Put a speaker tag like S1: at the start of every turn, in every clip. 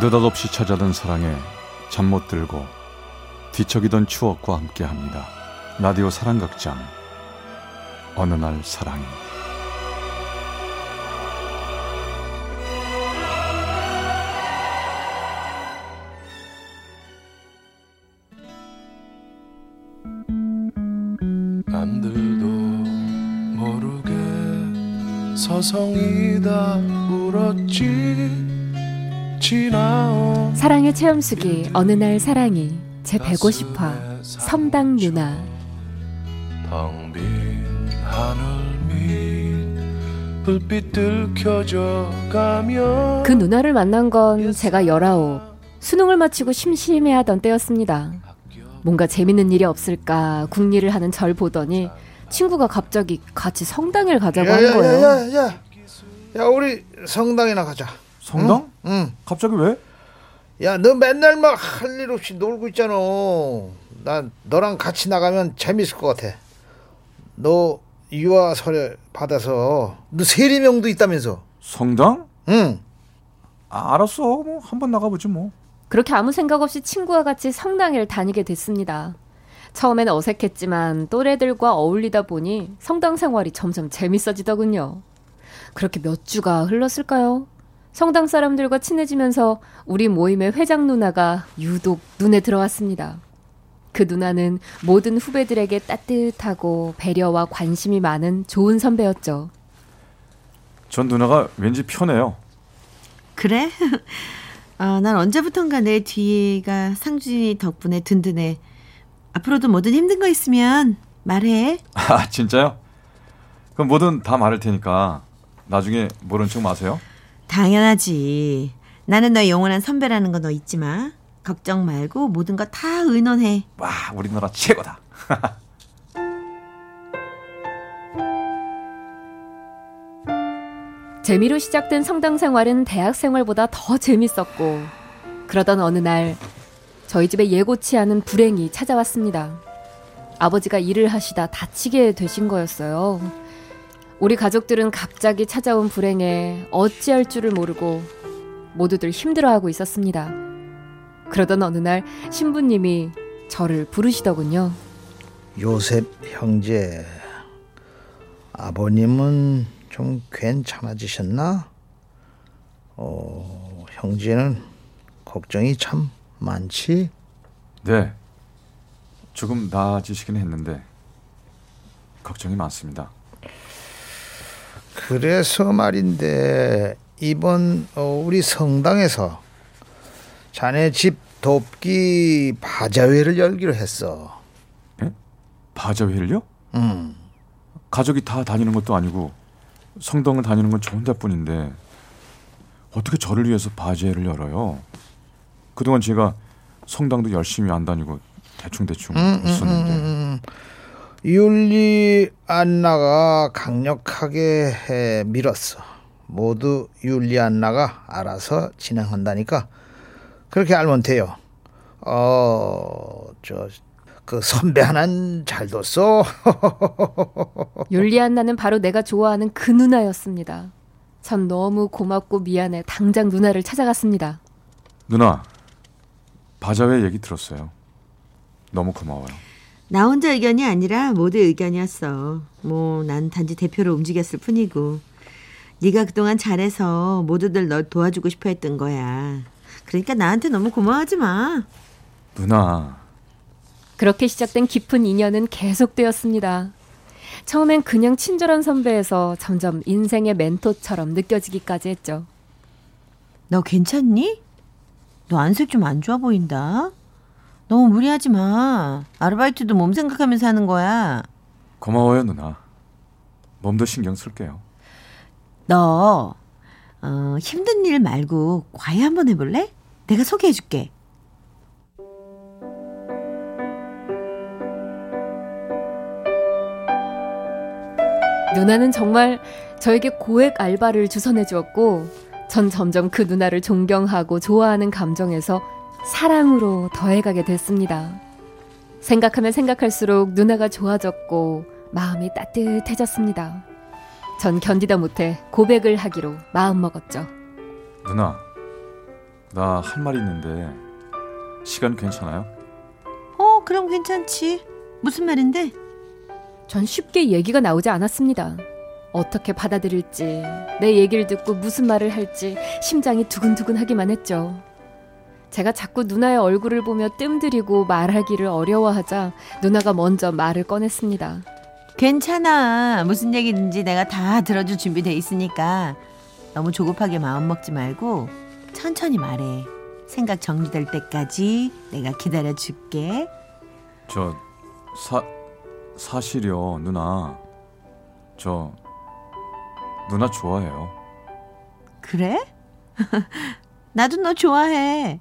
S1: 느닷없이 찾아든 사랑에 잠 못 들고 뒤척이던 추억과 함께합니다. 라디오 사랑극장. 어느 날 사랑이.
S2: 남들도 모르게 서성이다 울었지
S3: 사랑의 체험수기 어느 날 사랑이 제 150화 성당 누나
S2: 텅빈 하늘 밑 불빛들 켜져 가며
S3: 그 누나를 만난 건 제가 19 수능을 마치고 심심해하던 때였습니다. 뭔가 재밌는 일이 없을까 궁리를 하는 절 보더니 친구가 갑자기 같이 성당을 가자고 한 거예요.
S4: 야야야야 야 우리 성당이나 가자
S1: 성당?
S4: 응.
S1: 갑자기 왜?
S4: 야 너 맨날 막 할 일 없이 놀고 있잖아 난 너랑 같이 나가면 재밌을 것 같아 너 유아 서류 받아서 너 세리명도 있다면서
S1: 성당?
S4: 응
S1: 아, 알았어. 뭐 한번 나가보지 뭐.
S3: 그렇게 아무 생각 없이 친구와 같이 성당을 다니게 됐습니다. 처음에는 어색했지만 또래들과 어울리다 보니 성당 생활이 점점 재밌어지더군요. 그렇게 몇 주가 흘렀을까요? 성당 사람들과 친해지면서 우리 모임의 회장 누나가 유독 눈에 들어왔습니다. 그 누나는 모든 후배들에게 따뜻하고 배려와 관심이 많은 좋은 선배였죠.
S1: 전 누나가 왠지 편해요.
S5: 그래? 아, 난 언제부턴가 내 뒤가 상준이 덕분에 든든해. 앞으로도 뭐든 힘든 거 있으면 말해.
S1: 아 진짜요? 그럼 뭐든 다 말할 테니까 나중에 모른 척 마세요.
S5: 당연하지. 나는 너의 영원한 선배라는 거 너 잊지 마. 걱정 말고 모든 거 다 의논해.
S1: 와 우리 누나 최고다.
S3: 재미로 시작된 성당 생활은 대학 생활보다 더 재밌었고 그러던 어느 날 저희 집에 예고치 않은 불행이 찾아왔습니다. 아버지가 일을 하시다 다치게 되신 거였어요. 우리 가족들은 갑자기 찾아온 불행에 어찌할 줄을 모르고 모두들 힘들어하고 있었습니다. 그러던 어느 날 신부님이 저를 부르시더군요.
S4: 요셉 형제 아버님은 좀 괜찮아지셨나? 어 형제는 걱정이 참 많지
S1: 네. 조금 나아지시긴 했는데 걱정이 많습니다.
S4: 그래서 말인데 이번 어, 우리 성당에서 자네 집 돕기 바자회를 열기로 했어.
S1: 바자회를요?
S4: 음.
S1: 가족이 다 다니는 것도 아니고 성당을 다니는 건 저 혼자뿐인데 어떻게 저를 위해서 바자회를 열어요? 그동안 제가 성당도 열심히 안 다니고 대충 대충
S4: 음, 음,
S1: 있었는데
S4: 음, 음. 율리 안나가 강력하게 해 밀었어. 모두 율리 안나가 알아서 진행한다니까 그렇게 알면 돼요. 어, 저 그 선배 하나는 잘 뒀어.
S3: 율리안나는 바로 내가 좋아하는 그 누나였습니다. 전 너무 고맙고 미안해 당장 누나를 찾아갔습니다.
S1: 누나 바자회 얘기 들었어요. 너무 고마워요.
S5: 나 혼자 의견이 아니라 모두의 의견이었어. 뭐 난 단지 대표로 움직였을 뿐이고. 네가 그동안 잘해서 모두들 널 도와주고 싶어 했던 거야. 그러니까 나한테 너무 고마워하지 마.
S1: 누나
S3: 그렇게 시작된 깊은 인연은 계속되었습니다. 처음엔 그냥 친절한 선배에서 점점 인생의 멘토처럼 느껴지기까지 했죠.
S5: 너 괜찮니? 너 안색 좀 안 좋아 보인다. 너무 무리하지 마. 아르바이트도 몸 생각하면서 하는 거야.
S1: 고마워요 누나. 몸도 신경 쓸게요.
S5: 너 어, 힘든 일 말고 과외 한번 해볼래? 내가 소개해줄게.
S3: 누나는 정말 저에게 고액 알바를 주선해 주었고, 전 점점 그 누나를 존경하고 좋아하는 감정에서 사랑으로 더해가게 됐습니다. 생각하면 생각할수록 누나가 좋아졌고, 마음이 따뜻해졌습니다. 전 견디다 못해 고백을 하기로 마음먹었죠.
S1: 누나 나 할 말이 있는데 시간 괜찮아요?
S5: 어, 그럼 괜찮지. 무슨 말인데?
S3: 전 쉽게 얘기가 나오지 않았습니다. 어떻게 받아들일지, 내 얘기를 듣고 무슨 말을 할지 심장이 두근두근하기만 했죠. 제가 자꾸 누나의 얼굴을 보며 뜸들이고 말하기를 어려워하자 누나가 먼저 말을 꺼냈습니다.
S5: 괜찮아. 무슨 얘기든지 내가 다 들어줄 준비돼 있으니까 너무 조급하게 마음 먹지 말고 천천히 말해. 생각 정리될 때까지 내가 기다려 줄게.
S1: 저 사 사실요 누나 저 누나 좋아해요.
S5: 그래? 나도 너 좋아해.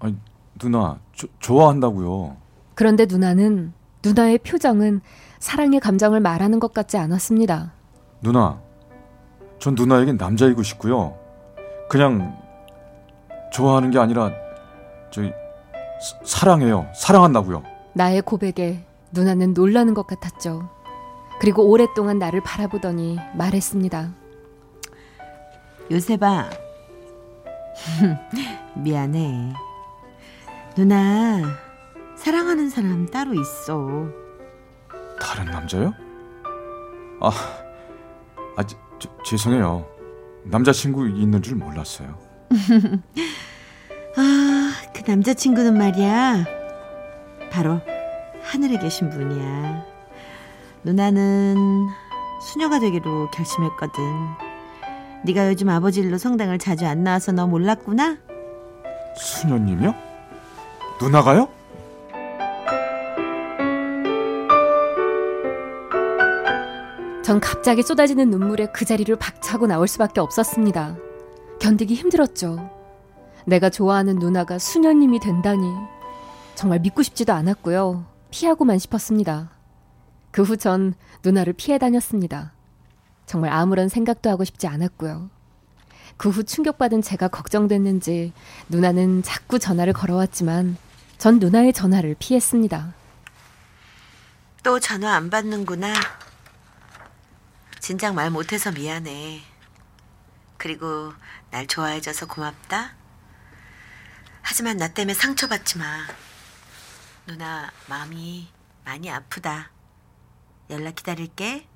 S1: 아니 누나 조, 좋아한다고요.
S3: 그런데 누나는 누나의 표정은 사랑의 감정을 말하는 것 같지 않았습니다.
S1: 누나 전 누나에겐 남자이고 싶고요. 그냥 좋아하는 게 아니라 저 사랑해요. 사랑한다고요.
S3: 나의 고백에 누나는 놀라는 것 같았죠. 그리고 오랫동안 나를 바라보더니 말했습니다.
S5: 요새봐. 미안해. 누나, 사랑하는 사람 따로 있어.
S1: 다른 남자요? 아, 아 저, 저, 죄송해요. 남자친구 있는 줄 몰랐어요.
S5: 아, 그 남자친구는 말이야. 바로 하늘에 계신 분이야. 누나는 수녀가 되기로 결심했거든. 네가 요즘 아버지 일로 성당을 자주 안 나와서 너 몰랐구나?
S1: 수녀님이요? 누나가요?
S3: 전 갑자기 쏟아지는 눈물에 그 자리를 박차고 나올 수밖에 없었습니다. 견디기 힘들었죠. 내가 좋아하는 누나가 수녀님이 된다니. 정말 믿고 싶지도 않았고요. 피하고만 싶었습니다. 그 후 전 누나를 피해 다녔습니다. 정말 아무런 생각도 하고 싶지 않았고요. 그 후 충격받은 제가 걱정됐는지 누나는 자꾸 전화를 걸어왔지만 전 누나의 전화를 피했습니다.
S5: 또 전화 안 받는구나. 진작 말 못해서 미안해. 그리고 날 좋아해줘서 고맙다. 하지만 나 때문에 상처받지 마. 누나 마음이 많이 아프다. 연락 기다릴게.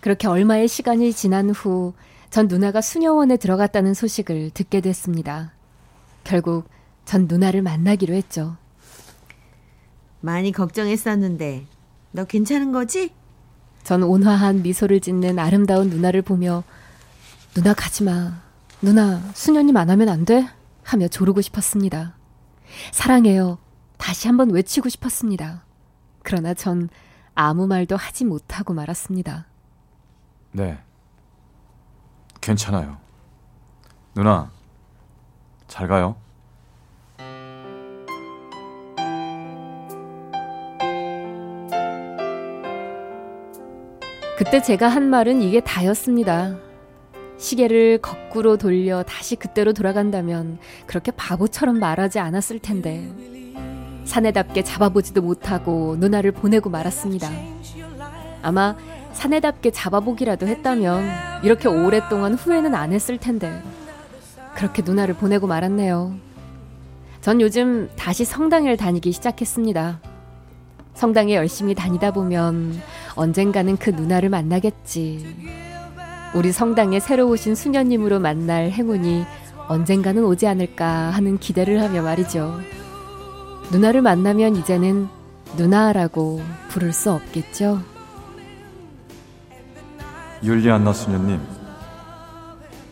S3: 그렇게 얼마의 시간이 지난 후 전 누나가 수녀원에 들어갔다는 소식을 듣게 됐습니다. 결국 전 누나를 만나기로 했죠.
S5: 많이 걱정했었는데 너 괜찮은 거지?
S3: 전 온화한 미소를 짓는 아름다운 누나를 보며 누나 가지 마. 누나 수녀님 안 하면 안 돼? 하며 조르고 싶었습니다. 사랑해요. 다시 한번 외치고 싶었습니다. 그러나 전 아무 말도 하지 못하고 말았습니다.
S1: 네. 괜찮아요. 누나, 잘 가요.
S3: 그때 제가 한 말은 이게 다였습니다. 시계를 거꾸로 돌려 다시 그때로 돌아간다면 그렇게 바보처럼 말하지 않았을 텐데 사내답게 잡아보지도 못하고 누나를 보내고 말았습니다. 아마 사내답게 잡아보기라도 했다면 이렇게 오랫동안 후회는 안 했을 텐데 그렇게 누나를 보내고 말았네요. 전 요즘 다시 성당을 다니기 시작했습니다. 성당에 열심히 다니다 보면 언젠가는 그 누나를 만나겠지. 우리 성당에 새로 오신 수녀님으로 만날 행운이 언젠가는 오지 않을까 하는 기대를 하며 말이죠. 누나를 만나면 이제는 누나라고 부를 수 없겠죠?
S1: 율리안나 수녀님,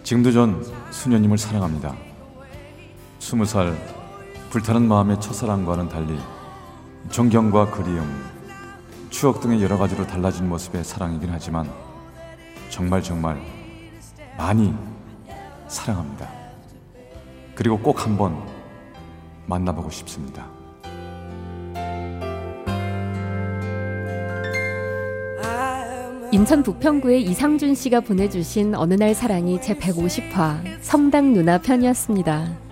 S1: 지금도 전 수녀님을 사랑합니다. 스무 살 불타는 마음의 첫사랑과는 달리 존경과 그리움, 추억 등의 여러 가지로 달라진 모습의 사랑이긴 하지만 정말 정말 많이 사랑합니다. 그리고 꼭 한번 만나보고 싶습니다.
S3: 인천 부평구의 이상준 씨가 보내주신 어느 날 사랑이 제 150화 성당 누나 편이었습니다.